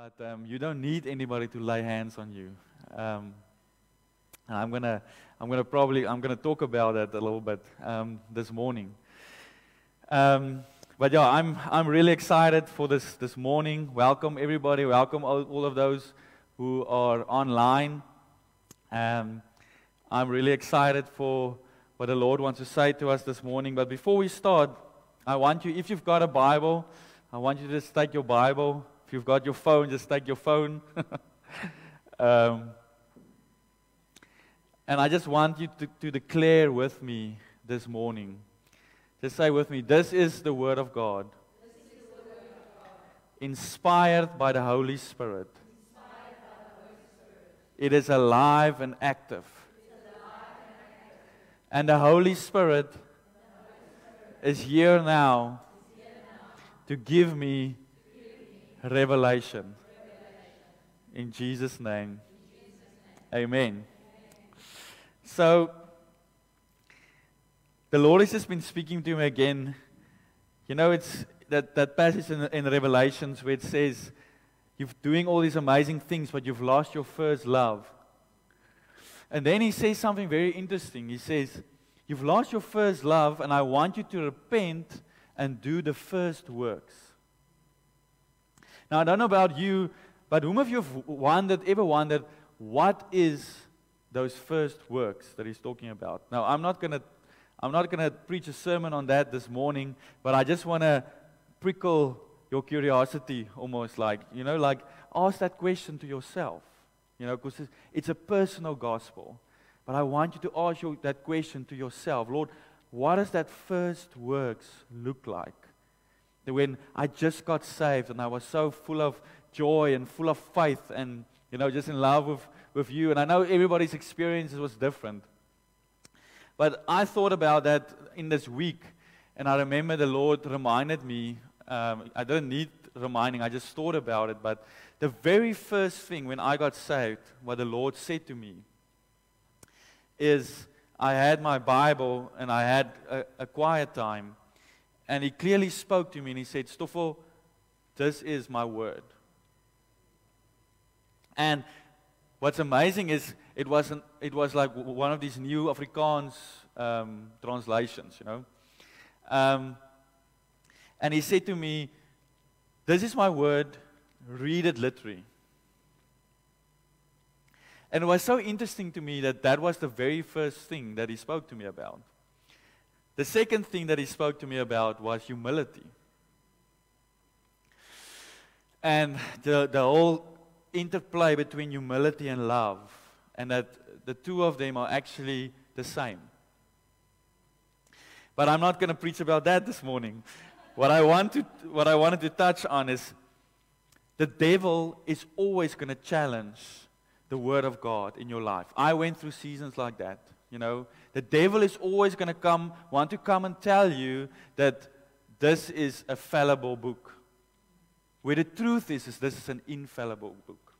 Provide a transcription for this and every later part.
but um, you don't need anybody to lay hands on you. Um, and I'm gonna, I'm gonna probably, I'm gonna talk about that a little bit um, this morning. Um, but yeah, I'm, I'm really excited for this this morning. Welcome everybody. Welcome all, all of those who are online. Um, I'm really excited for what the Lord wants to say to us this morning. But before we start, I want you, if you've got a Bible, I want you to just take your Bible. If you've got your phone, just take your phone. um, and I just want you to, to declare with me this morning. Just say with me, this is the Word of God. Inspired by the Holy Spirit. It is alive and active. And the Holy Spirit is here now to give me revelation. In Jesus' name. Amen. So, the Lord has just been speaking to me again. You know, it's that, that passage in, in Revelations where it says, You're doing all these amazing things, but you've lost your first love. And then he says something very interesting. He says, You've lost your first love, and I want you to repent and do the first works. Now, I don't know about you, but whom of you have wondered, ever wondered, what is those first works that he's talking about? Now, I'm not going to I'm not going to preach a sermon on that this morning, but I just want to prickle your curiosity almost like, you know, like ask that question to yourself, you know, because it's, it's a personal gospel. But I want you to ask you that question to yourself Lord, what does that first works look like? When I just got saved and I was so full of joy and full of faith and, you know, just in love with, with you. And I know everybody's experiences was different. But I thought about that in this week, and I remember the Lord reminded me. Um, I didn't need reminding, I just thought about it. But the very first thing when I got saved, what the Lord said to me, is I had my Bible and I had a, a quiet time. And He clearly spoke to me and He said, Stoffel, this is my word. And what's amazing is it, wasn't, it was like one of these new Afrikaans um, translations, you know. Um, and he said to me, This is my word, read it literally. And it was so interesting to me that that was the very first thing that he spoke to me about. The second thing that he spoke to me about was humility. And the, the whole interplay between humility and love, and that the two of them are actually the same. But I'm not going to preach about that this morning. What I, want to, what I wanted to touch on is the devil is always going to challenge the Word of God in your life. I went through seasons like that. You know, the devil is always going to come, want to come and tell you that this is a fallible book. Where the truth is, is this is an infallible book.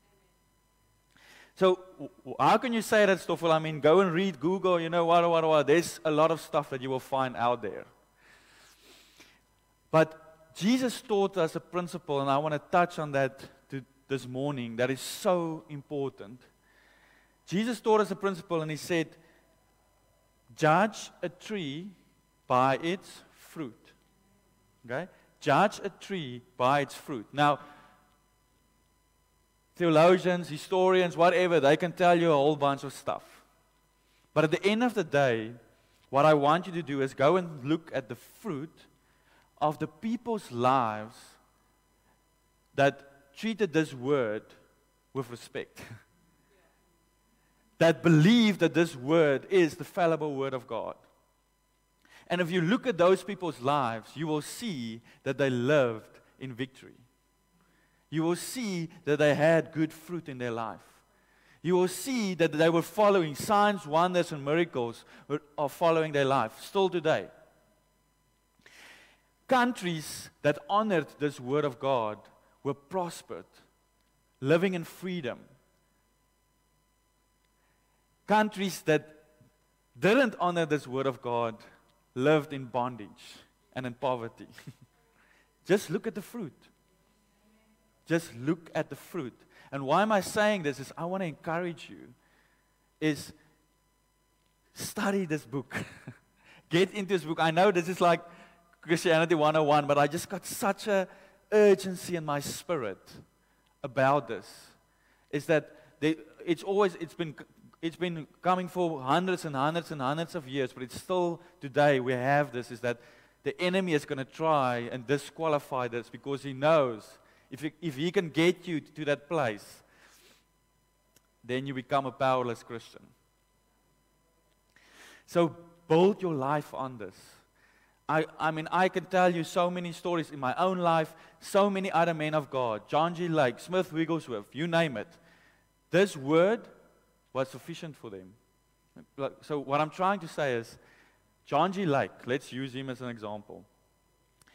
So how can you say that stuff? Well, I mean, go and read Google, you know, what, what, what. There's a lot of stuff that you will find out there. But Jesus taught us a principle, and I want to touch on that to, this morning that is so important. Jesus taught us a principle, and he said, judge a tree by its fruit. Okay? Judge a tree by its fruit. Now, theologians, historians, whatever, they can tell you a whole bunch of stuff. But at the end of the day, what I want you to do is go and look at the fruit of the people's lives that treated this word with respect. that believe that this word is the fallible word of God. And if you look at those people's lives, you will see that they lived in victory you will see that they had good fruit in their life. You will see that they were following signs, wonders, and miracles are following their life still today. Countries that honored this word of God were prospered, living in freedom. Countries that didn't honor this word of God lived in bondage and in poverty. Just look at the fruit. Just look at the fruit. And why am I saying this is I want to encourage you is study this book. Get into this book. I know this is like Christianity 101, but I just got such a urgency in my spirit about this. Is that they, it's always it's been it's been coming for hundreds and hundreds and hundreds of years, but it's still today we have this is that the enemy is going to try and disqualify this because he knows if he, if he can get you to that place, then you become a powerless Christian. So build your life on this. I, I mean, I can tell you so many stories in my own life, so many other men of God, John G. Lake, Smith Wigglesworth, you name it. This word was sufficient for them. So, what I'm trying to say is, John G. Lake, let's use him as an example.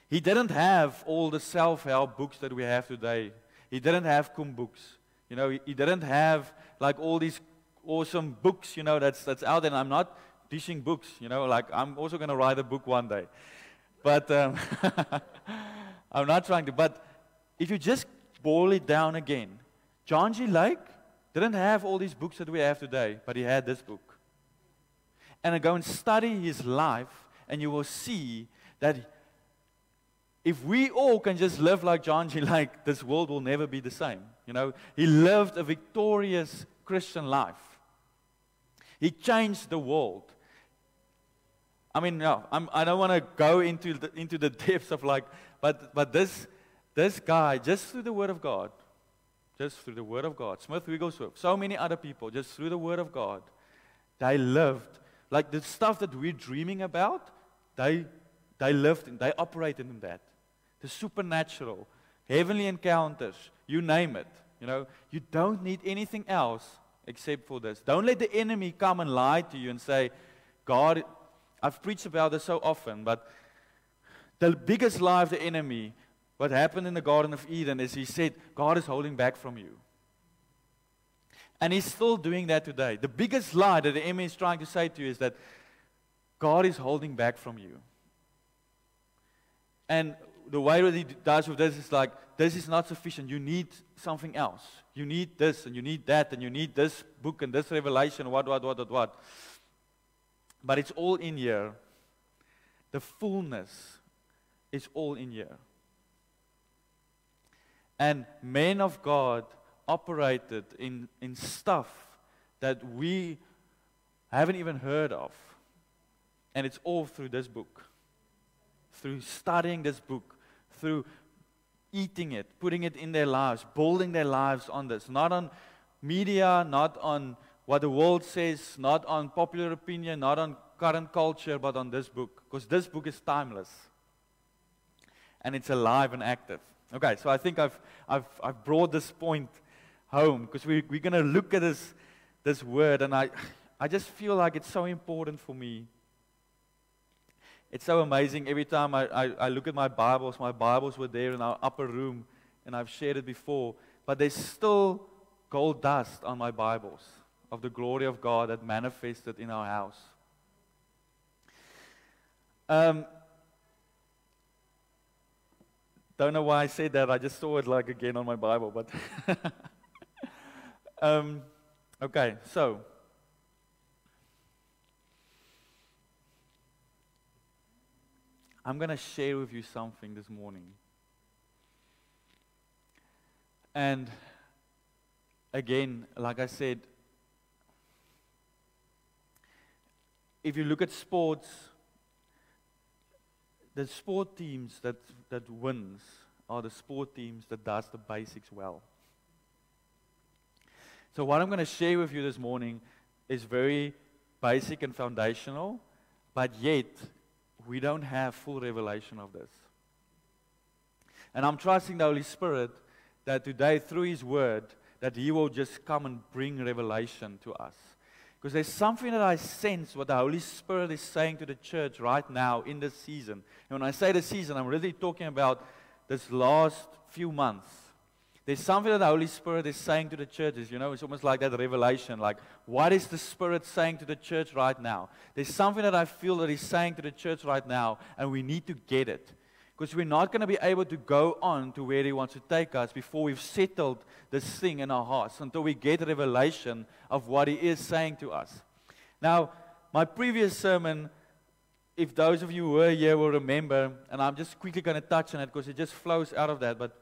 He didn't have all the self help books that we have today. He didn't have Kum books. You know, he, he, didn't have like all these awesome books, you know, that's, that's out there. And I'm not teaching books, you know, like I'm also going to write a book one day. But um, I'm not trying to. But if you just boil it down again, John G. Lake didn't have all these books that we have today, but he had this book. And I go and study his life, and you will see that if we all can just live like John G. Lake, this world will never be the same. You know, he lived a victorious Christian life. He changed the world. I mean, no, I'm, I do not want to go into the, into the depths of like, but, but this, this guy, just through the Word of God, just through the Word of God. Smith Wigglesworth, so many other people, just through the Word of God, they lived like the stuff that we're dreaming about. They, they lived and they operated in that. The supernatural, heavenly encounters, you name it. You know, you don't need anything else except for this. Don't let the enemy come and lie to you and say, God, I've preached about this so often, but the biggest lie of the enemy what happened in the Garden of Eden is he said, God is holding back from you. And he's still doing that today. The biggest lie that the enemy is trying to say to you is that God is holding back from you. And the way that he does with this is like, this is not sufficient. You need something else. You need this, and you need that, and you need this book and this revelation, what, what, what, what, what. But it's all in here. The fullness is all in here. And men of God operated in, in stuff that we haven't even heard of. And it's all through this book. Through studying this book, through eating it, putting it in their lives, building their lives on this. Not on media, not on what the world says, not on popular opinion, not on current culture, but on this book. Because this book is timeless. And it's alive and active. Okay, so I think I've, I've, I've brought this point home because we, we're going to look at this, this word, and I, I just feel like it's so important for me. It's so amazing. Every time I, I, I look at my Bibles, my Bibles were there in our upper room, and I've shared it before, but there's still gold dust on my Bibles of the glory of God that manifested in our house. Um, don't know why I said that. I just saw it like again on my Bible, but um, okay. So I'm going to share with you something this morning, and again, like I said, if you look at sports the sport teams that, that wins are the sport teams that does the basics well. So what I'm going to share with you this morning is very basic and foundational, but yet we don't have full revelation of this. And I'm trusting the Holy Spirit that today through his word that he will just come and bring revelation to us. Because there's something that I sense what the Holy Spirit is saying to the church right now in this season. And when I say the season, I'm really talking about this last few months. There's something that the Holy Spirit is saying to the churches. You know, it's almost like that revelation. Like, what is the Spirit saying to the church right now? There's something that I feel that He's saying to the church right now, and we need to get it. Because we're not going to be able to go on to where He wants to take us before we've settled this thing in our hearts, until we get revelation of what He is saying to us. Now, my previous sermon, if those of you who were here will remember, and I'm just quickly going to touch on it because it just flows out of that, but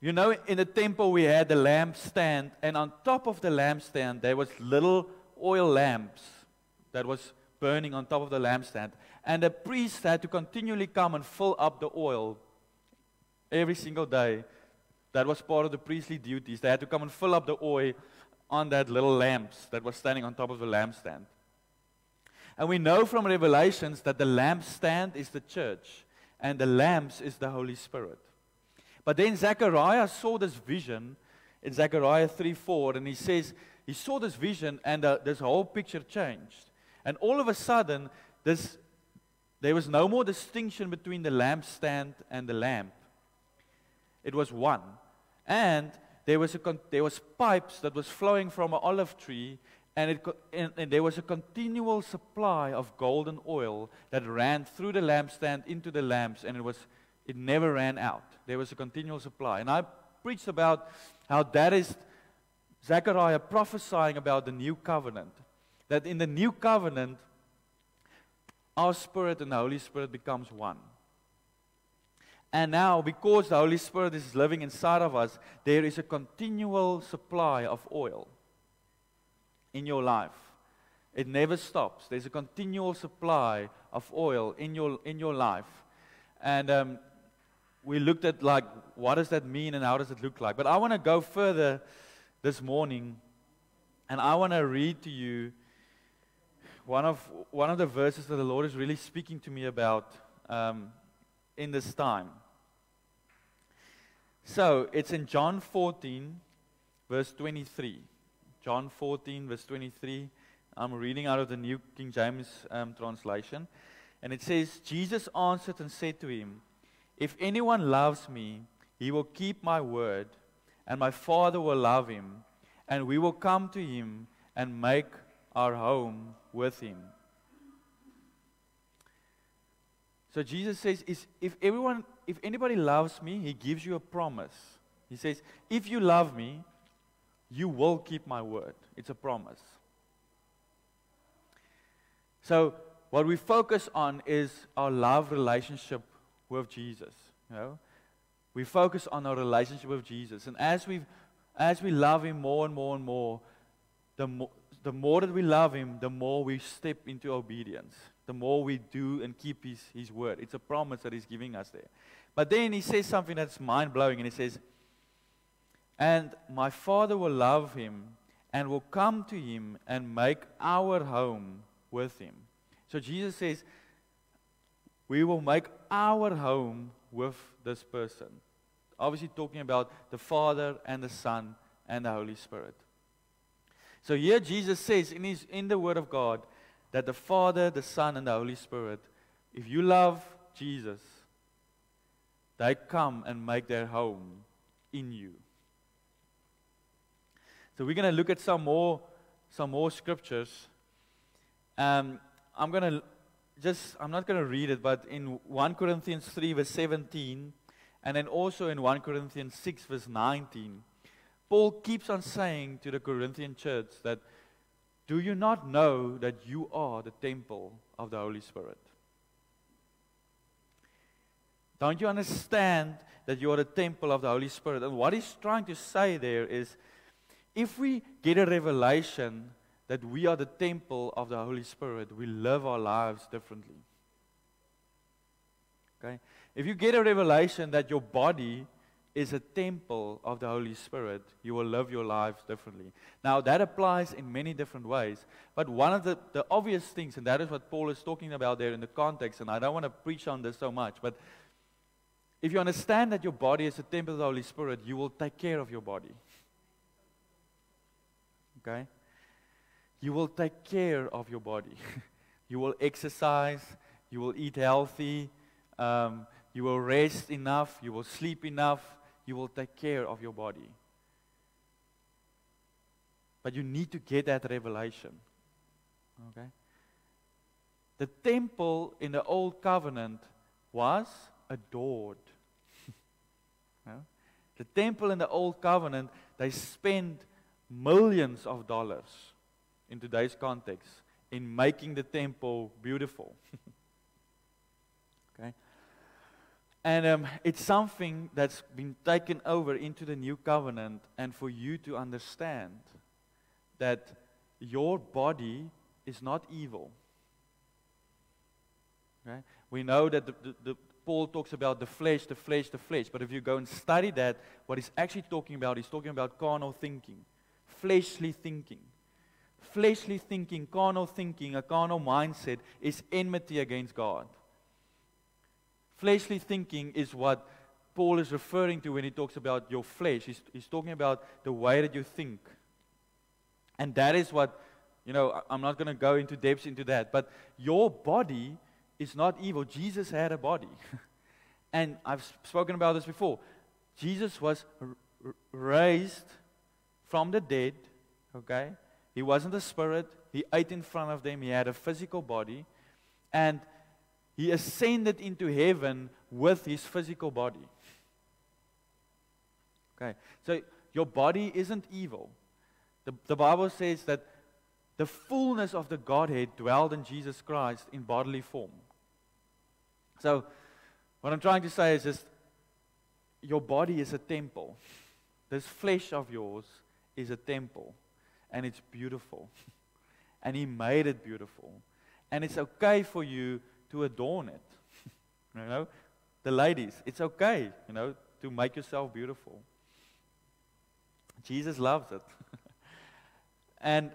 you know, in the temple we had the lampstand, and on top of the lampstand there was little oil lamps that was burning on top of the lampstand. And the priest had to continually come and fill up the oil every single day. That was part of the priestly duties. They had to come and fill up the oil on that little lamps that was standing on top of the lampstand. And we know from Revelations that the lampstand is the church and the lamps is the Holy Spirit. But then Zechariah saw this vision in Zechariah 3 4, and he says, he saw this vision, and uh, this whole picture changed. And all of a sudden, this, there was no more distinction between the lampstand and the lamp. It was one. And there was, a con- there was pipes that was flowing from an olive tree, and, it co- and, and there was a continual supply of golden oil that ran through the lampstand into the lamps, and it, was, it never ran out. There was a continual supply. And I preached about how that is Zechariah prophesying about the new covenant that in the new covenant, our spirit and the Holy Spirit becomes one. And now, because the Holy Spirit is living inside of us, there is a continual supply of oil in your life. It never stops. There's a continual supply of oil in your, in your life. And um, we looked at, like, what does that mean and how does it look like? But I want to go further this morning, and I want to read to you one of, one of the verses that the Lord is really speaking to me about um, in this time. So it's in John 14, verse 23. John 14, verse 23. I'm reading out of the New King James um, translation. And it says, Jesus answered and said to him, If anyone loves me, he will keep my word, and my Father will love him, and we will come to him and make our home with him. So Jesus says, if everyone, if anybody loves me, he gives you a promise. He says, if you love me, you will keep my word. It's a promise. So what we focus on is our love relationship with Jesus. You know? We focus on our relationship with Jesus. And as we as we love him more and more and more, the more the more that we love Him, the more we step into obedience. The more we do and keep His, his word. It's a promise that He's giving us there. But then He says something that's mind blowing, and He says, And my Father will love him and will come to him and make our home with him. So Jesus says, We will make our home with this person. Obviously, talking about the Father and the Son and the Holy Spirit. So here Jesus says in, his, in the Word of God that the Father, the Son, and the Holy Spirit, if you love Jesus, they come and make their home in you. So we're going to look at some more, some more scriptures. Um, I'm going to just, I'm not going to read it, but in 1 Corinthians 3, verse 17, and then also in 1 Corinthians 6, verse 19, Paul keeps on saying to the Corinthian church that, Do you not know that you are the temple of the Holy Spirit? Don't you understand that you are the temple of the Holy Spirit? And what he's trying to say there is if we get a revelation that we are the temple of the Holy Spirit, we live our lives differently. Okay? If you get a revelation that your body is a temple of the Holy Spirit, you will live your lives differently. Now, that applies in many different ways. But one of the, the obvious things, and that is what Paul is talking about there in the context, and I don't want to preach on this so much, but if you understand that your body is a temple of the Holy Spirit, you will take care of your body. Okay? You will take care of your body. you will exercise, you will eat healthy, um, you will rest enough, you will sleep enough, you will take care of your body. But you need to get that revelation. Okay? The temple in the old covenant was adored. The temple in the Old Covenant, they spent millions of dollars in today's context in making the temple beautiful. okay? And um, it's something that's been taken over into the new covenant, and for you to understand that your body is not evil. Okay? We know that the, the, the, Paul talks about the flesh, the flesh, the flesh. But if you go and study that, what he's actually talking about, he's talking about carnal thinking, fleshly thinking. Fleshly thinking, carnal thinking, a carnal mindset is enmity against God. Fleshly thinking is what Paul is referring to when he talks about your flesh. He's, he's talking about the way that you think. And that is what, you know, I'm not going to go into depths into that, but your body is not evil. Jesus had a body. and I've spoken about this before. Jesus was r- raised from the dead, okay? He wasn't a spirit. He ate in front of them. He had a physical body. And he ascended into heaven with his physical body. Okay, so your body isn't evil. The, the Bible says that the fullness of the Godhead dwelled in Jesus Christ in bodily form. So, what I'm trying to say is just your body is a temple. This flesh of yours is a temple, and it's beautiful. and He made it beautiful. And it's okay for you to adorn it. you know, the ladies, it's okay, you know, to make yourself beautiful. Jesus loves it. and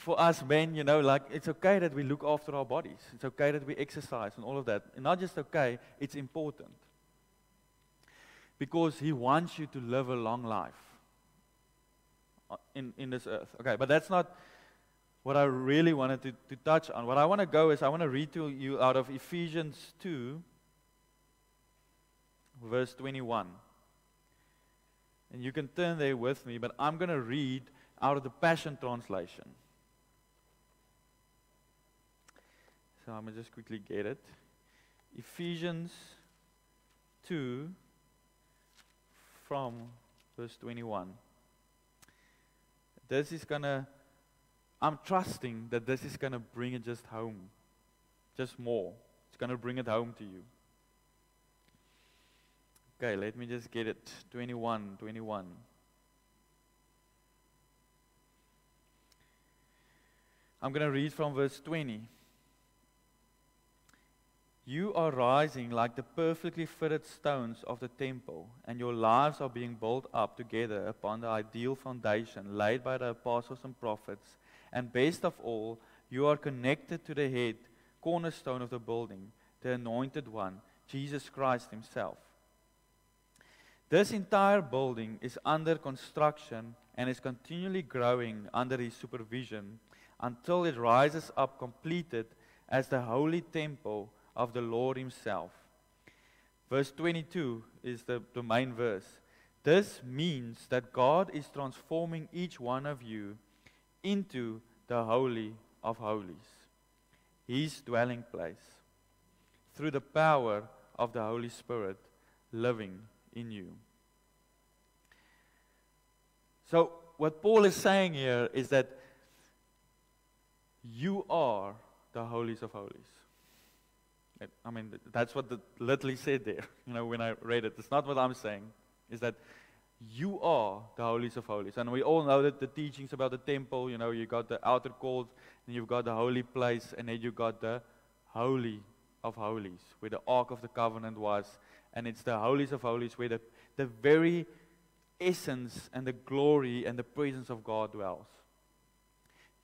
for us men, you know, like it's okay that we look after our bodies. It's okay that we exercise and all of that. And not just okay, it's important. Because he wants you to live a long life uh, in, in this earth. Okay, but that's not what I really wanted to, to touch on. What I want to go is I want to read to you out of Ephesians 2, verse 21. And you can turn there with me, but I'm going to read out of the Passion Translation. So I'm going to just quickly get it. Ephesians 2 from verse 21. This is going to, I'm trusting that this is going to bring it just home, just more. It's going to bring it home to you. Okay, let me just get it. 21, 21. I'm going to read from verse 20. You are rising like the perfectly fitted stones of the temple, and your lives are being built up together upon the ideal foundation laid by the apostles and prophets. And best of all, you are connected to the head, cornerstone of the building, the anointed one, Jesus Christ Himself. This entire building is under construction and is continually growing under His supervision until it rises up completed as the holy temple of the Lord Himself. Verse 22 is the, the main verse. This means that God is transforming each one of you into the Holy of Holies, His dwelling place, through the power of the Holy Spirit living in you. So, what Paul is saying here is that you are the holies of holies. I mean, that's what the literally said there, you know, when I read it. It's not what I'm saying. Is that you are the holies of holies. And we all know that the teachings about the temple, you know, you got the outer court, and you've got the holy place, and then you got the holy of holies, where the ark of the covenant was. And it's the holies of holies where the, the very essence and the glory and the presence of God dwells.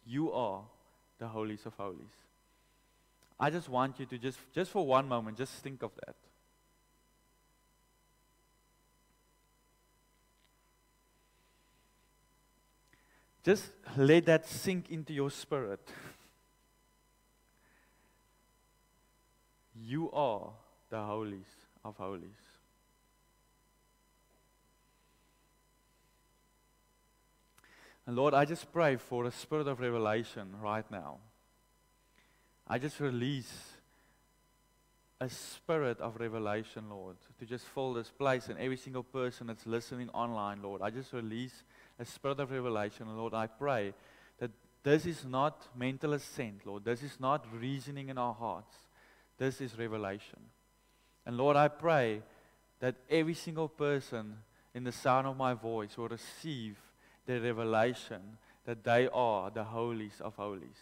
You are the holies of holies. I just want you to just, just for one moment, just think of that. Just let that sink into your spirit. You are the holies of holies. And Lord, I just pray for a spirit of revelation right now. I just release a spirit of revelation, Lord, to just fill this place and every single person that's listening online, Lord. I just release a spirit of revelation, Lord. I pray that this is not mental assent, Lord. This is not reasoning in our hearts. This is revelation. And Lord, I pray that every single person in the sound of my voice will receive the revelation that they are the holies of holies.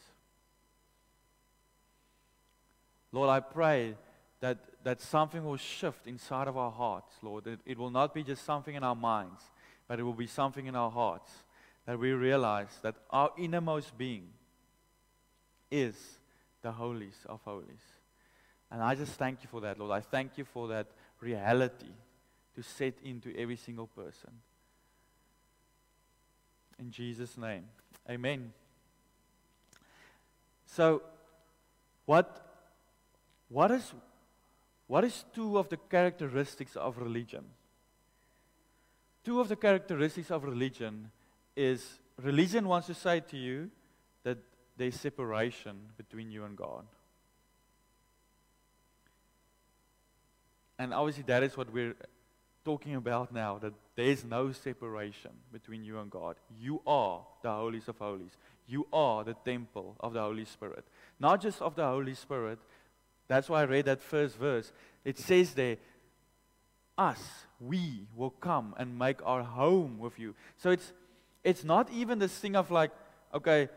Lord, I pray that, that something will shift inside of our hearts, Lord. It, it will not be just something in our minds, but it will be something in our hearts that we realize that our innermost being is the holies of holies. And I just thank you for that, Lord. I thank you for that reality to set into every single person. In Jesus' name. Amen. So, what, what, is, what is two of the characteristics of religion? Two of the characteristics of religion is religion wants to say to you that there's separation between you and God. And obviously, that is what we're talking about now that there's no separation between you and God. You are the holies of holies. You are the temple of the Holy Spirit. Not just of the Holy Spirit. That's why I read that first verse. It says there, us, we will come and make our home with you. So it's it's not even this thing of like, okay,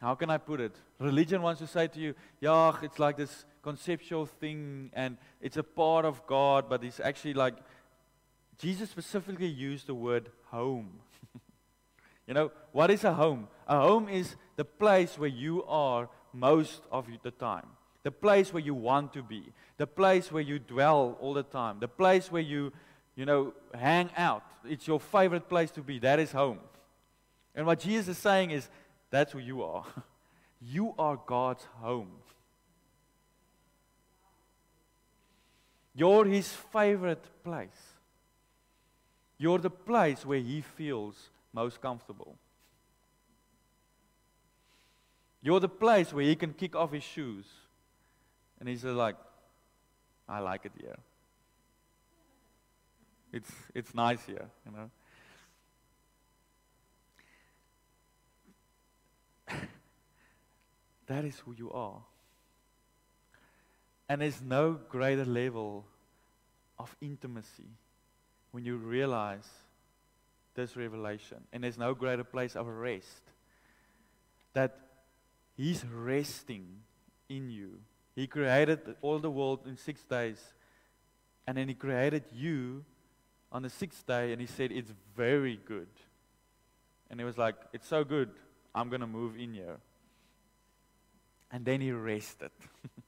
how can I put it? Religion wants to say to you, yeah, it's like this conceptual thing and it's a part of God, but it's actually like Jesus specifically used the word home. you know, what is a home? A home is the place where you are most of the time. The place where you want to be. The place where you dwell all the time. The place where you, you know, hang out. It's your favorite place to be. That is home. And what Jesus is saying is that's who you are. You are God's home. You're his favorite place. You're the place where he feels most comfortable. You're the place where he can kick off his shoes. And he's like, I like it here. It's, it's nice here, you know. that is who you are. And there's no greater level of intimacy when you realize this revelation. And there's no greater place of rest that He's resting in you. He created all the world in six days, and then He created you on the sixth day, and He said, It's very good. And He was like, It's so good, I'm going to move in here. And then He rested.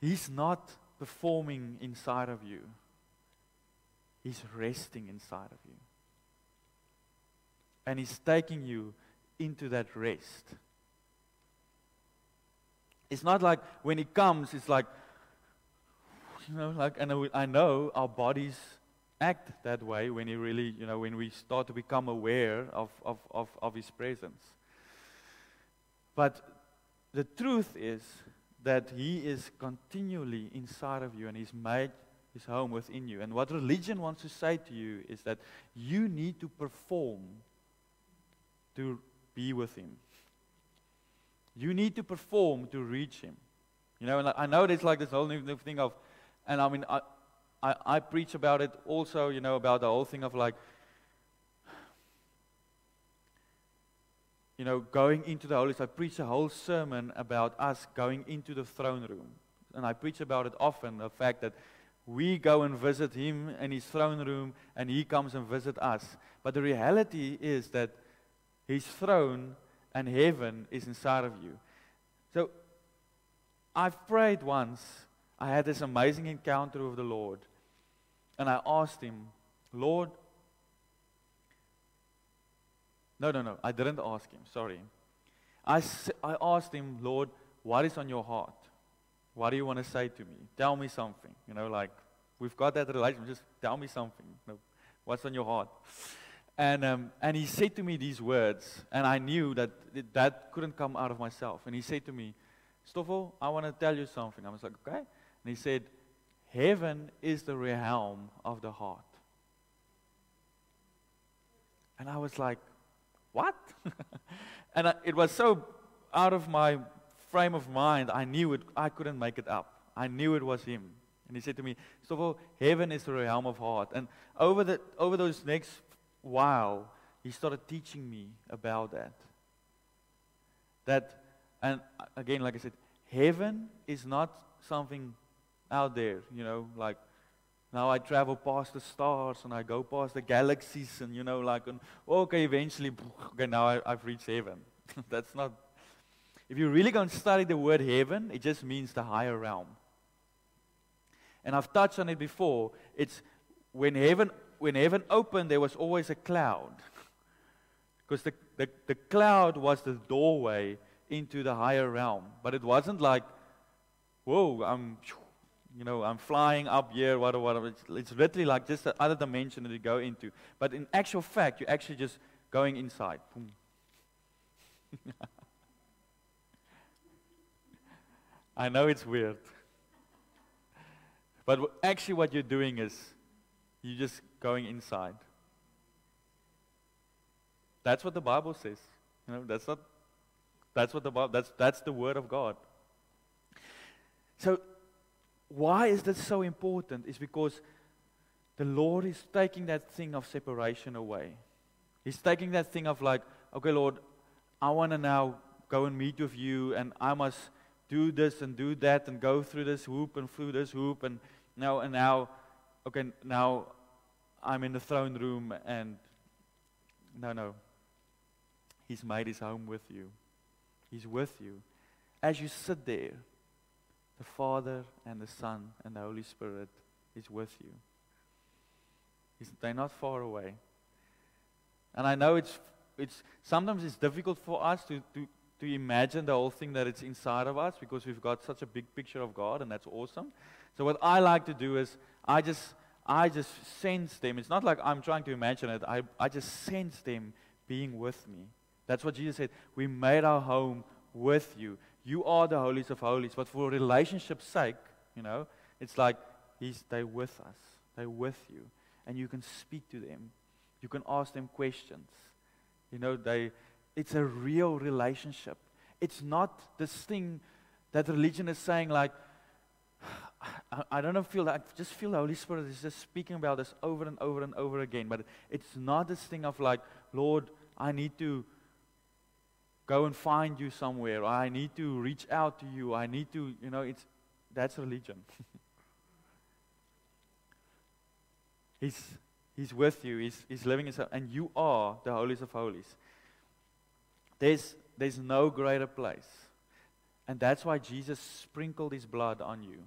He's not performing inside of you, He's resting inside of you. And He's taking you into that rest. It's not like when He comes, it's like, you know, like, and I know our bodies act that way when He really, you know, when we start to become aware of, of, of, of His presence. But the truth is, that He is continually inside of you and He's made His home within you. And what religion wants to say to you is that you need to perform to be with Him. You need to perform to reach Him. You know, and I know there's like this whole new thing of, and I mean, I, I, I preach about it also, you know, about the whole thing of like, you know, going into the Holy I preach a whole sermon about us going into the throne room. And I preach about it often, the fact that we go and visit him in his throne room and he comes and visit us. But the reality is that his throne and heaven is inside of you. So I've prayed once. I had this amazing encounter with the Lord. And I asked him, Lord, no, no, no. I didn't ask him. Sorry. I, I asked him, Lord, what is on your heart? What do you want to say to me? Tell me something. You know, like, we've got that relationship. Just tell me something. What's on your heart? And, um, and he said to me these words, and I knew that that couldn't come out of myself. And he said to me, Stoffel, I want to tell you something. I was like, Okay. And he said, Heaven is the realm of the heart. And I was like, What? and I, it was so out of my frame of mind, I knew it, I couldn't make it up. I knew it was him. And he said to me, Stoffel, heaven is the realm of heart. And over, the, over those next while, he started teaching me about that. That, and again, like I said, heaven is not something out there, you know, like now I travel past the stars and I go past the galaxies and, you know, like, and, okay, eventually, okay, now I, I've reached heaven. That's not, if you really go and study the word heaven, it just means the higher realm. And I've touched on it before. It's when heaven, when heaven opened, there was always a cloud. because the, the, the cloud was the doorway into the higher realm. But it wasn't like, whoa, I'm, you know, I'm flying up here, whatever, whatever. It's, it's literally like just another dimension that you go into. But in actual fact, you're actually just going inside. I know it's weird. But actually, what you're doing is you're just going inside. That's what the Bible says. You know, that's not. That's what the Bible. That's that's the word of God. So, why is this so important? Is because the Lord is taking that thing of separation away. He's taking that thing of like, okay, Lord, I want to now go and meet with you, and I must do this and do that, and go through this hoop and through this hoop, and now and now, okay, now I'm in the throne room, and no, no, He's made his home with you. He's with you. As you sit there, the Father and the Son and the Holy Spirit is with you. He's, they're not far away. And I know it's, it's sometimes it's difficult for us to, to, to imagine the whole thing that it's inside of us because we've got such a big picture of God and that's awesome. So what I like to do is I just I just sense them. It's not like I'm trying to imagine it. I, I just sense them being with me. That's what Jesus said. We made our home with you. You are the holies of holies. But for relationship's sake, you know, it's like he's they're with us. They're with you. And you can speak to them. You can ask them questions. You know, they it's a real relationship. It's not this thing that religion is saying like I, I don't know, feel that, I just feel the Holy Spirit is just speaking about this over and over and over again. But it's not this thing of like, Lord, I need to go and find you somewhere. I need to reach out to you. I need to, you know, it's that's religion. he's he's with you. He's he's living himself, and you are the holiest of holies. There's there's no greater place, and that's why Jesus sprinkled His blood on you,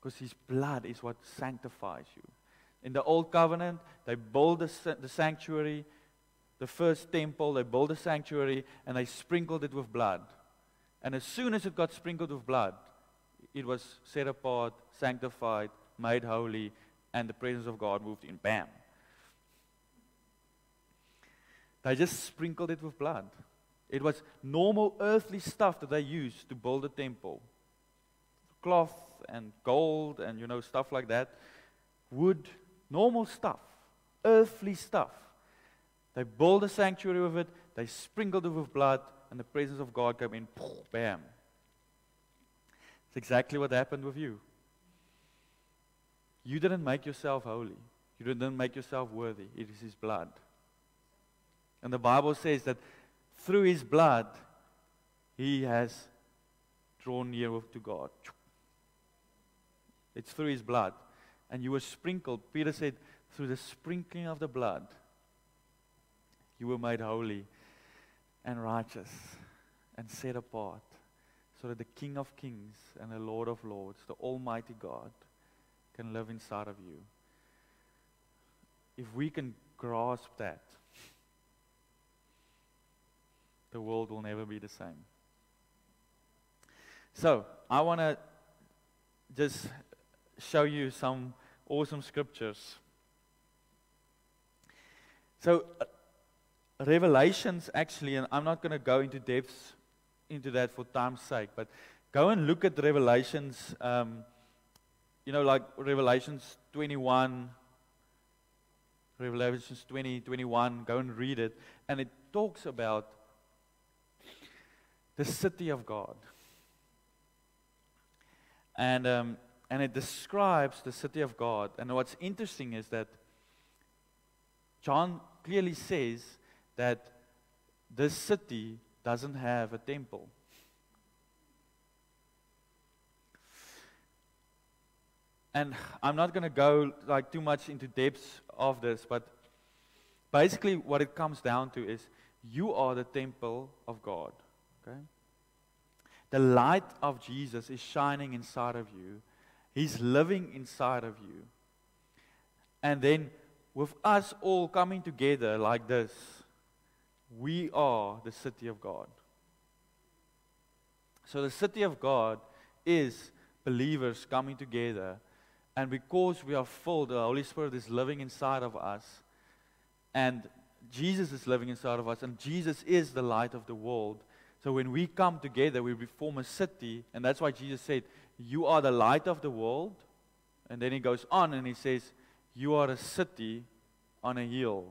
because His blood is what sanctifies you. In the old covenant, they built the, sanctuary the first temple, they built a sanctuary, and they sprinkled it with blood. And as soon as it got sprinkled with blood, it was set apart, sanctified, made holy, and the presence of God moved in. Bam. They just sprinkled it with blood. It was normal earthly stuff that they used to build a temple cloth and gold and, you know, stuff like that. Wood, normal stuff, earthly stuff. They build a sanctuary with it, they sprinkled it with blood, and the presence of God came in. Bam. It's exactly what happened with you. You didn't make yourself holy. You didn't make yourself worthy. It is His blood. And the Bible says that through His blood, He has drawn near to God. It's through His blood. And you were sprinkled. Peter said, through the sprinkling of the blood, you were made holy and righteous and set apart so that the King of Kings and the Lord of Lords, the Almighty God, can live inside of you. If we can grasp that, the world will never be the same. So, I want to just show you some awesome scriptures. So, Revelations actually, and I'm not going to go into depths into that for time's sake, but Go and look at Revelations, um, you know, like Revelations 21, Revelations 20, 21. Go and read it. And it talks about the city of God. And, um, and it describes the city of God. And what's interesting is that John clearly says that this city doesn't have a temple. And I'm not going to go like too much into depths of this, but basically what it comes down to is you are the temple of God. Okay? The light of Jesus is shining inside of you. He's living inside of you. And then with us all coming together like this, we are the city of God. So the city of God is believers coming together. And because we are full, the Holy Spirit is living inside of us. And Jesus is living inside of us. And Jesus is the light of the world. So when we come together, we form a city. And that's why Jesus said, You are the light of the world. And then he goes on and he says, You are a city on a hill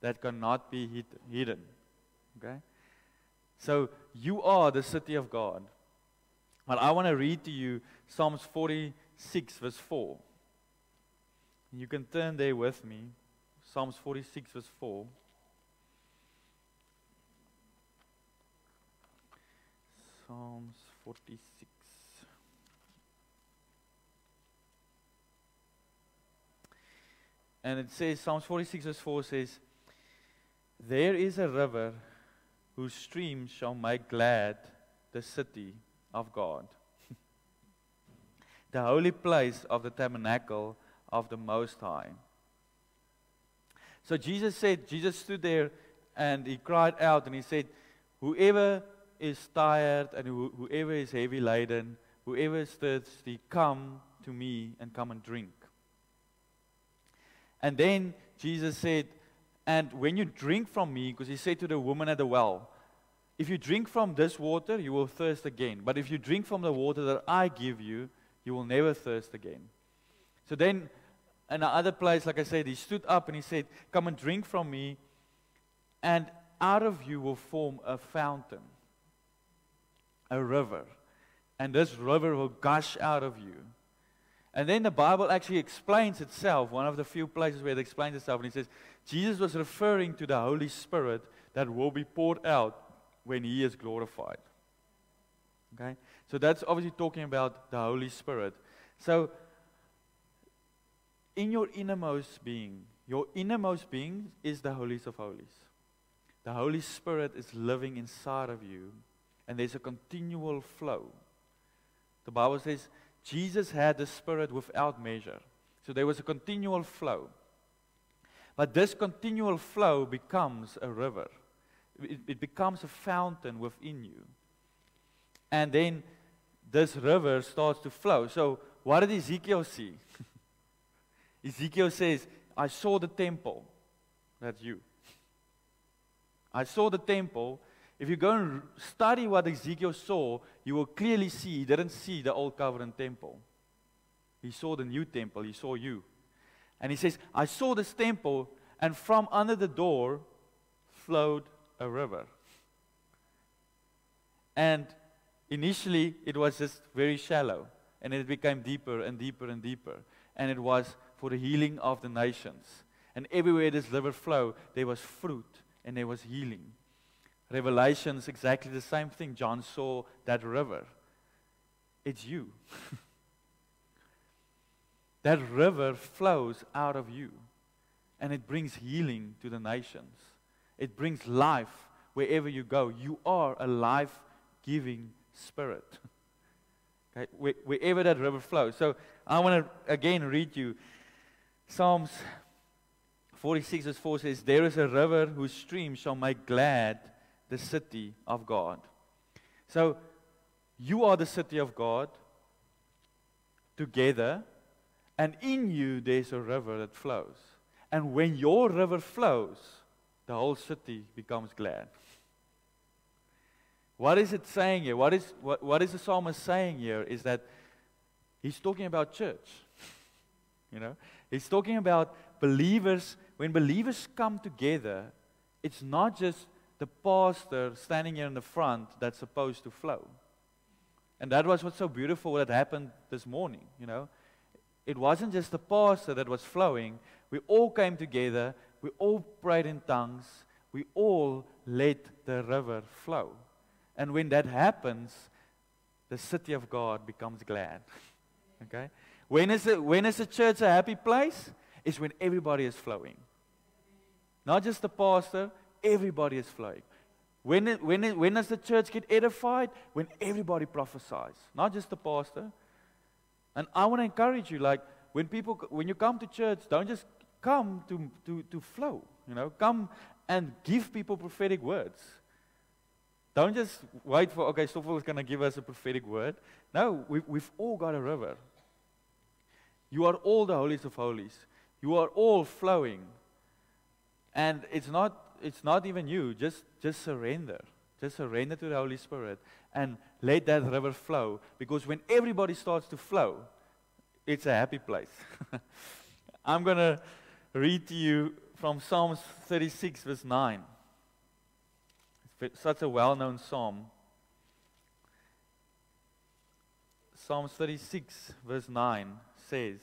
that cannot be hid, hidden. Okay? So you are the city of God. But I want to read to you Psalms 46, verse 4. You can turn there with me. Psalms 46, verse 4. Psalms 46. And it says, Psalms 46, verse 4 says, There is a river whose streams shall make glad the city of God, the holy place of the tabernacle of the Most High. So Jesus said, Jesus stood there and he cried out and he said, Whoever is tired and who, whoever is heavy laden, whoever is thirsty, come to me and come and drink. And then Jesus said, And when you drink from me, because he said to the woman at the well, If you drink from this water, you will thirst again. But if you drink from the water that I give you, you will never thirst again. So then, in another place, like I said, he stood up and he said, Come and drink from me, and out of you will form a fountain, a river. And this river will gush out of you. And then the Bible actually explains itself, one of the few places where it explains itself, and it says, Jesus was referring to the Holy Spirit that will be poured out when He is glorified. Okay? So that's obviously talking about the Holy Spirit. So, in your innermost being, your innermost being is the holies of holies. The Holy Spirit is living inside of you, and there's a continual flow. The Bible says, Jesus had the Spirit without measure. So there was a continual flow. But this continual flow becomes a river, it, it becomes a fountain within you. And then this river starts to flow. So, what did Ezekiel see? Ezekiel says, I saw the temple. That's you. I saw the temple, if you go and study what Ezekiel saw, you will clearly see he didn't see the old covenant temple. He saw the new temple, he saw you. And he says, I saw this temple, and from under the door flowed a river. And initially, it was just very shallow, and it became deeper and deeper and deeper. And it was for the healing of the nations. And everywhere this river flowed, there was fruit and there was healing. Revelation is exactly the same thing. John saw that river. It's you. that river flows out of you and it brings healing to the nations. It brings life wherever you go. You are a life giving spirit. okay? wherever that river flows. So I want to again read you Psalms 46 verse 4 says, There is a river whose stream shall make glad the city of God. So, you are the city of God together, and in you there's a river that flows. And when your river flows, the whole city becomes glad. What is it saying here? What is, what, what is the psalmist saying here is that he's talking about church. you know, he's talking about believers. When believers come together, it's not just the pastor standing here in the front that's supposed to flow. And that was what's so beautiful that happened this morning, you know. It wasn't just the pastor that was flowing. We all came together, we all prayed in tongues, we all let the river flow. And when that happens, the city of God becomes glad. okay? When is, it, when is the church a happy place? It's when everybody is flowing. Not just the pastor, everybody is flowing. When, when, when does the church get edified? When everybody prophesies, not just the pastor. And I want to encourage you, like, when people, when you come to church, don't just come to, to, to flow, you know, come and give people prophetic words. Don't just wait for, okay, Stoffel is going to give us a prophetic word. No, we've, we've all got a river. You are all the holies of holies. You are all flowing. And it's not, it's not even you. Just, just surrender. Just surrender to the Holy Spirit and let that river flow. Because when everybody starts to flow, it's a happy place. I'm going to read to you from Psalms 36, verse 9 It's such a well known psalm. Psalms 36, verse 9 says,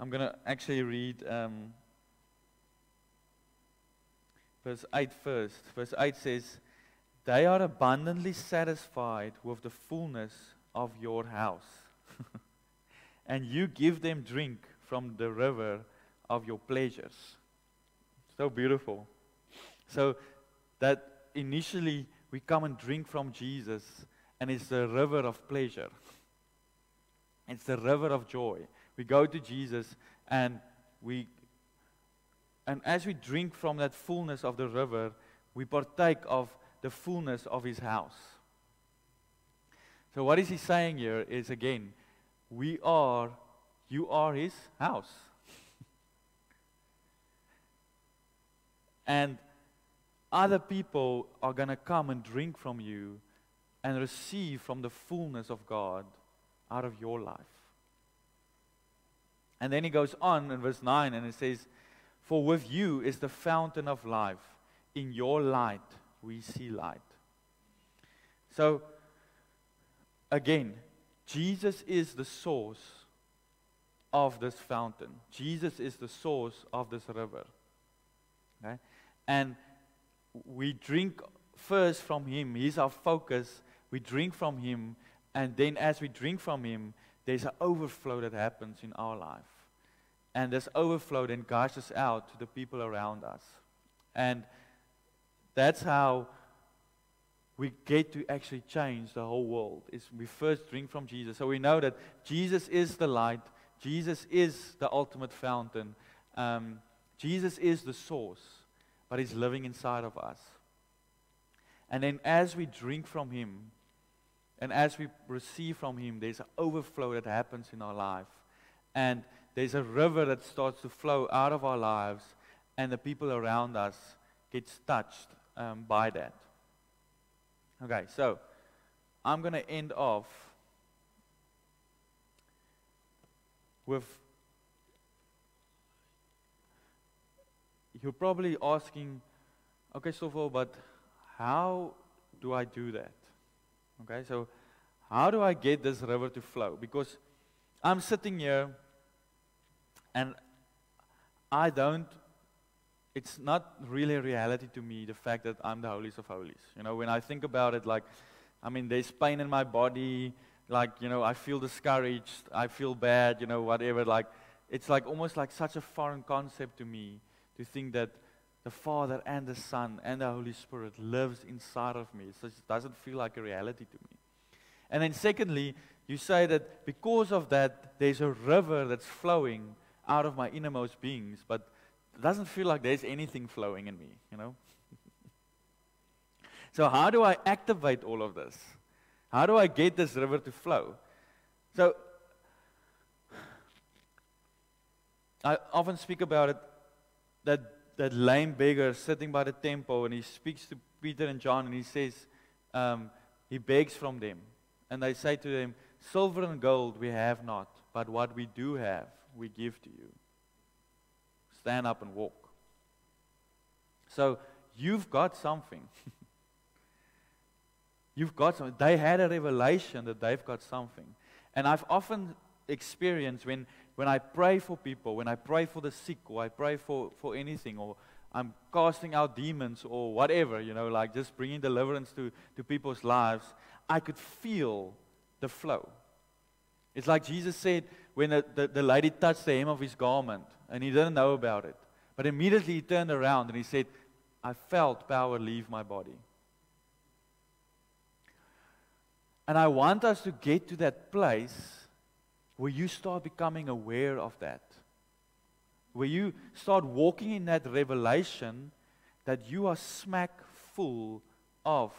I'm going to actually read um, verse 8 first. Verse 8 says, They are abundantly satisfied with the fullness of your house, and you give them drink from the river of your pleasures. So beautiful. So that initially we come and drink from Jesus, and it's the river of pleasure. It's the river of joy. We go to Jesus and we and as we drink from that fullness of the river, we partake of the fullness of his house. So what is he saying here is again, we are you are his house. and other people are going to come and drink from you and receive from the fullness of God out of your life. And then he goes on in verse 9 and it says, For with you is the fountain of life. In your light we see light. So, again, Jesus is the source of this fountain. Jesus is the source of this river. Okay? And we drink first from Him. He's our focus. We drink from Him. And then as we drink from Him, there's an overflow that happens in our life. And this overflow then gushes out to the people around us. And that's how we get to actually change the whole world. Is we first drink from Jesus. So we know that Jesus is the light. Jesus is the ultimate fountain. Um, Jesus is the source, but He's living inside of us. And then as we drink from Him, and as we receive from Him, there's an overflow that happens in our life. And there's a river that starts to flow out of our lives, and the people around us gets touched um, by that. Okay, so I'm going to end off with you're probably asking, okay, so but how do I do that? Okay, so how do I get this river to flow? Because I'm sitting here and I don't, it's not really a reality to me, the fact that I'm the holiest of holies. You know, when I think about it, like, I mean, there's pain in my body, like, you know, I feel discouraged, I feel bad, you know, whatever. Like, it's like almost like such a foreign concept to me to think that the Father and the Son and the Holy Spirit lives inside of me. So it doesn't feel like a reality to me. And then, secondly, you say that because of that, there's a river that's flowing out of my innermost beings, but it doesn't feel like there's anything flowing in me, you know? so, how do I activate all of this? How do I get this river to flow? So, I often speak about it. that, that lame beggar sitting by the temple and he speaks to Peter and John and he says, um, he begs from them. And they say to him, Silver and gold we have not, but what we do have, we give to you. Stand up and walk. So you've got something. you've got something. They had a revelation that they've got something. And I've often experienced when, when I pray for people, when I pray for the sick, or I pray for, for anything, or I'm casting out demons, or whatever, you know, like just bringing deliverance to, to people's lives, I could feel the flow. It's like Jesus said when the, the, the lady touched the hem of his garment, and he didn't know about it. But immediately he turned around and he said, I felt power leave my body. And I want us to get to that place where you start becoming aware of that. Where you start walking in that revelation that you are smack full of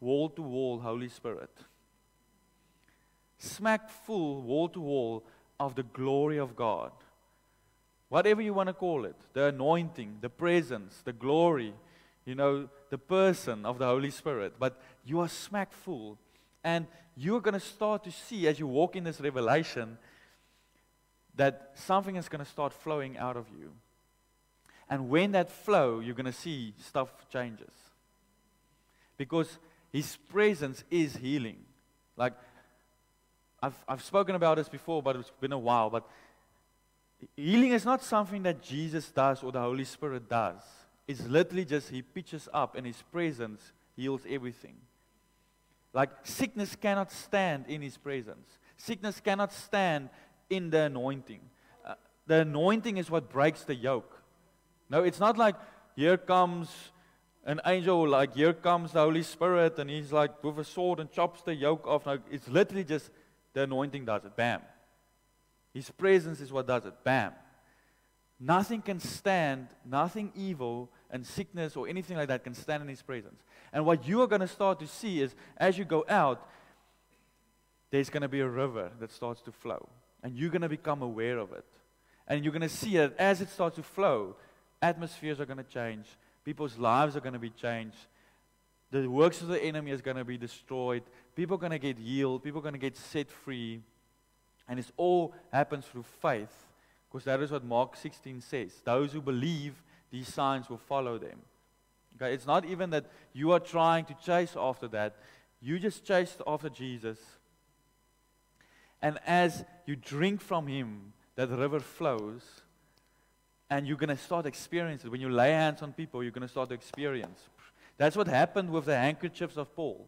wall to wall Holy Spirit. Smack full, wall to wall, of the glory of God. Whatever you want to call it the anointing, the presence, the glory, you know, the person of the Holy Spirit. But you are smack full. And you're going to start to see as you walk in this revelation that something is going to start flowing out of you. And when that flow, you're going to see stuff changes. Because His presence is healing. Like, I've, I've spoken about this before, but it's been a while. But healing is not something that Jesus does or the Holy Spirit does. It's literally just He pitches up and His presence heals everything. Like sickness cannot stand in His presence, sickness cannot stand in the anointing. Uh, the anointing is what breaks the yoke. No, it's not like here comes an angel, like here comes the Holy Spirit, and he's like with a sword and chops the yoke off. No, it's literally just the anointing does it. Bam. His presence is what does it. Bam. Nothing can stand, nothing evil and sickness or anything like that can stand in His presence. And what you are going to start to see is as you go out, there's going to be a river that starts to flow. And you're going to become aware of it. And you're going to see that as it starts to flow, atmospheres are going to change, people's lives are going to be changed, the works of the enemy is going to be destroyed. People are going to get healed. People are going to get set free. And it all happens through faith. Because that is what Mark 16 says. Those who believe, these signs will follow them. Okay, it's not even that you are trying to chase after that. You just chased after Jesus. And as you drink from him, that river flows. And you're going to start experiencing it. When you lay hands on people, you're going to start to experience. That's what happened with the handkerchiefs of Paul.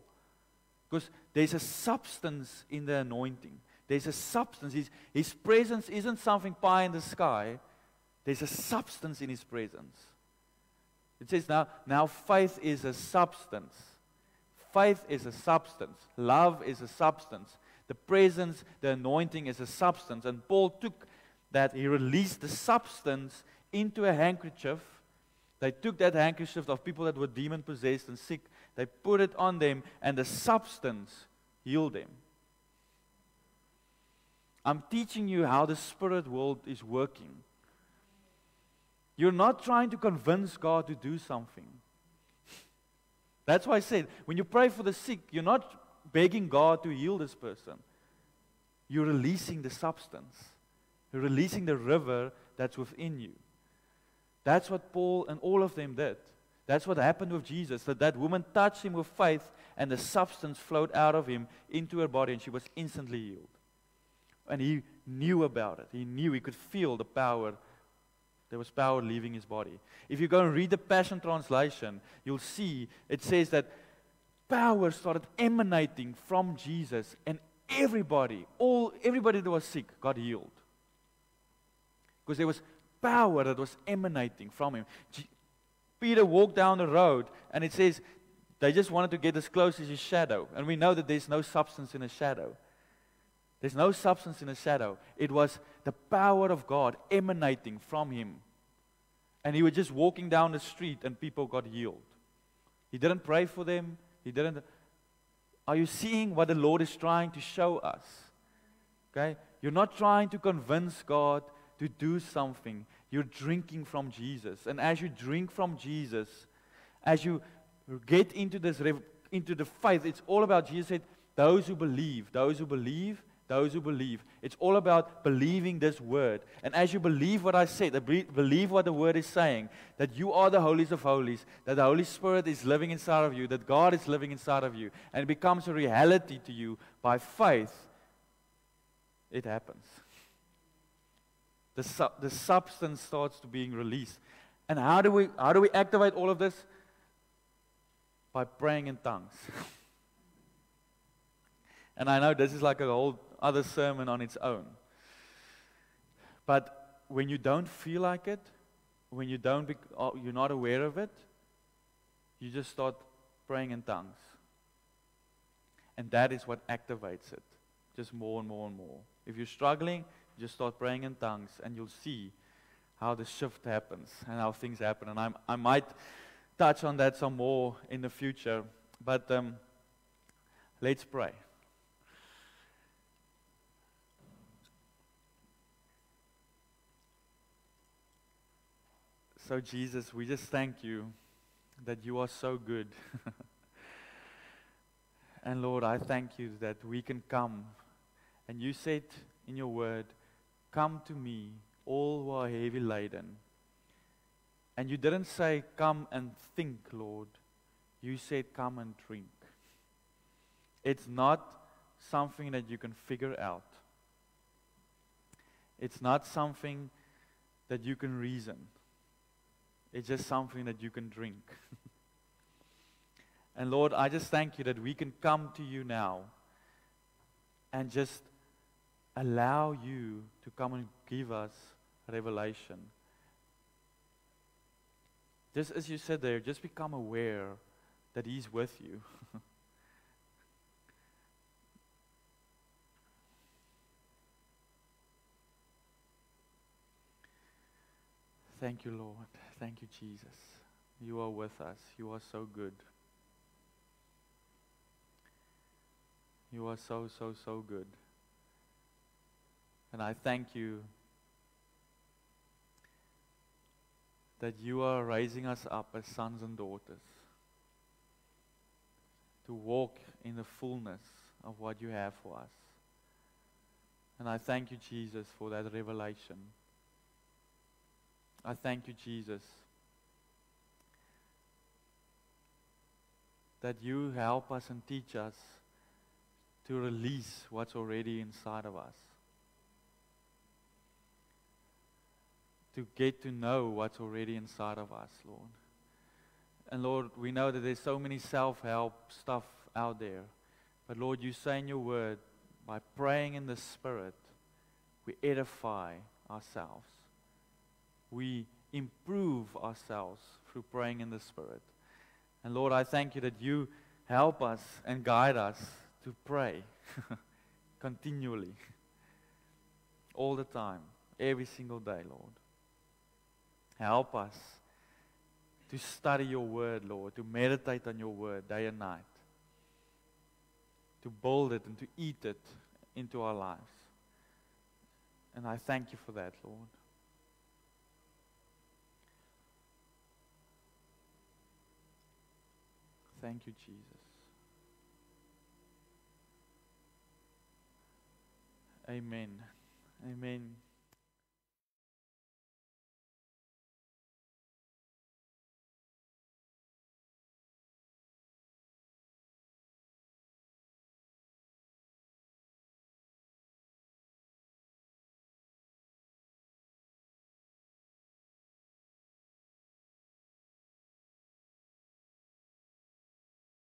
Because there's a substance in the anointing. There's a substance. His, his presence isn't something pie in the sky. There's a substance in his presence. It says now, now faith is a substance. Faith is a substance. Love is a substance. The presence, the anointing is a substance. And Paul took that, he released the substance into a handkerchief they took that handkerchief of people that were demon possessed and sick, they put it on them, and the substance healed them. I'm teaching you how the spirit world is working. You're not trying to convince God to do something. That's why I said, when you pray for the sick, you're not begging God to heal this person. You're releasing the substance. You're releasing the river that's within you. That's what Paul and all of them did. That's what happened with Jesus. That that woman touched him with faith, and the substance flowed out of him into her body, and she was instantly healed. And he knew about it. He knew he could feel the power. There was power leaving his body. If you go and read the Passion Translation, you'll see it says that power started emanating from Jesus, and everybody, all everybody that was sick, got healed. Because there was power that was emanating from him. Peter walked down the road, and it says they just wanted to get as close as his shadow. And we know that there's no substance in a shadow. There's no substance in a shadow. It was the power of God emanating from him. And he was just walking down the street, and people got healed. He didn't pray for them. He didn't. Are you seeing what the Lord is trying to show us? Okay? You're not trying to convince God to do something. You're drinking from Jesus. And as you drink from Jesus, as you get into this into the faith, it's all about Jesus said, those who believe, those who believe, those who believe. It's all about believing this word. And as you believe what I said, believe what the word is saying, that you are the holies of holies, that the Holy Spirit is living inside of you, that God is living inside of you, and it becomes a reality to you by faith, it happens. The, su- the substance starts to being released. And how do we how do we activate all of this? By praying in tongues. and I know this is like a whole other sermon on its own. But when you don't feel like it, when you don't uh, you're not aware of it, you just start praying in tongues. And that is what activates it, just more and more and more. If you're struggling, just start praying in tongues, and you'll see how the shift happens and how things happen. And I'm, I might touch on that some more in the future, but um, let's pray. So, Jesus, we just thank you that you are so good. and Lord, I thank you that we can come. And you said in your word, Come to me, all who are heavy laden. And you didn't say, Come and think, Lord. You said, Come and drink. It's not something that you can figure out, it's not something that you can reason. It's just something that you can drink. and Lord, I just thank you that we can come to you now and just allow you to come and give us revelation. Just as you said there, just become aware that He's with you. Thank you, Lord. Thank you, Jesus. You are with us. You are so good. You are so, so, so good. And I thank you that you are raising us up as sons and daughters to walk in the fullness of what you have for us. And I thank you, Jesus, for that revelation. I thank you, Jesus, that you help us and teach us to release what's already inside of us. To get to know what's already inside of us, Lord. And Lord, we know that there's so many self help stuff out there. But Lord, you say in your word, by praying in the Spirit, we edify ourselves we improve ourselves through praying in the Spirit. And Lord, I thank you that you help us and guide us to pray continually, all the time, every single day, Lord. Help us to study your word, Lord, to meditate on your word day and night, to build it and to eat it into our lives. And I thank you for that, Lord. Thank you, Jesus. Amen. Amen.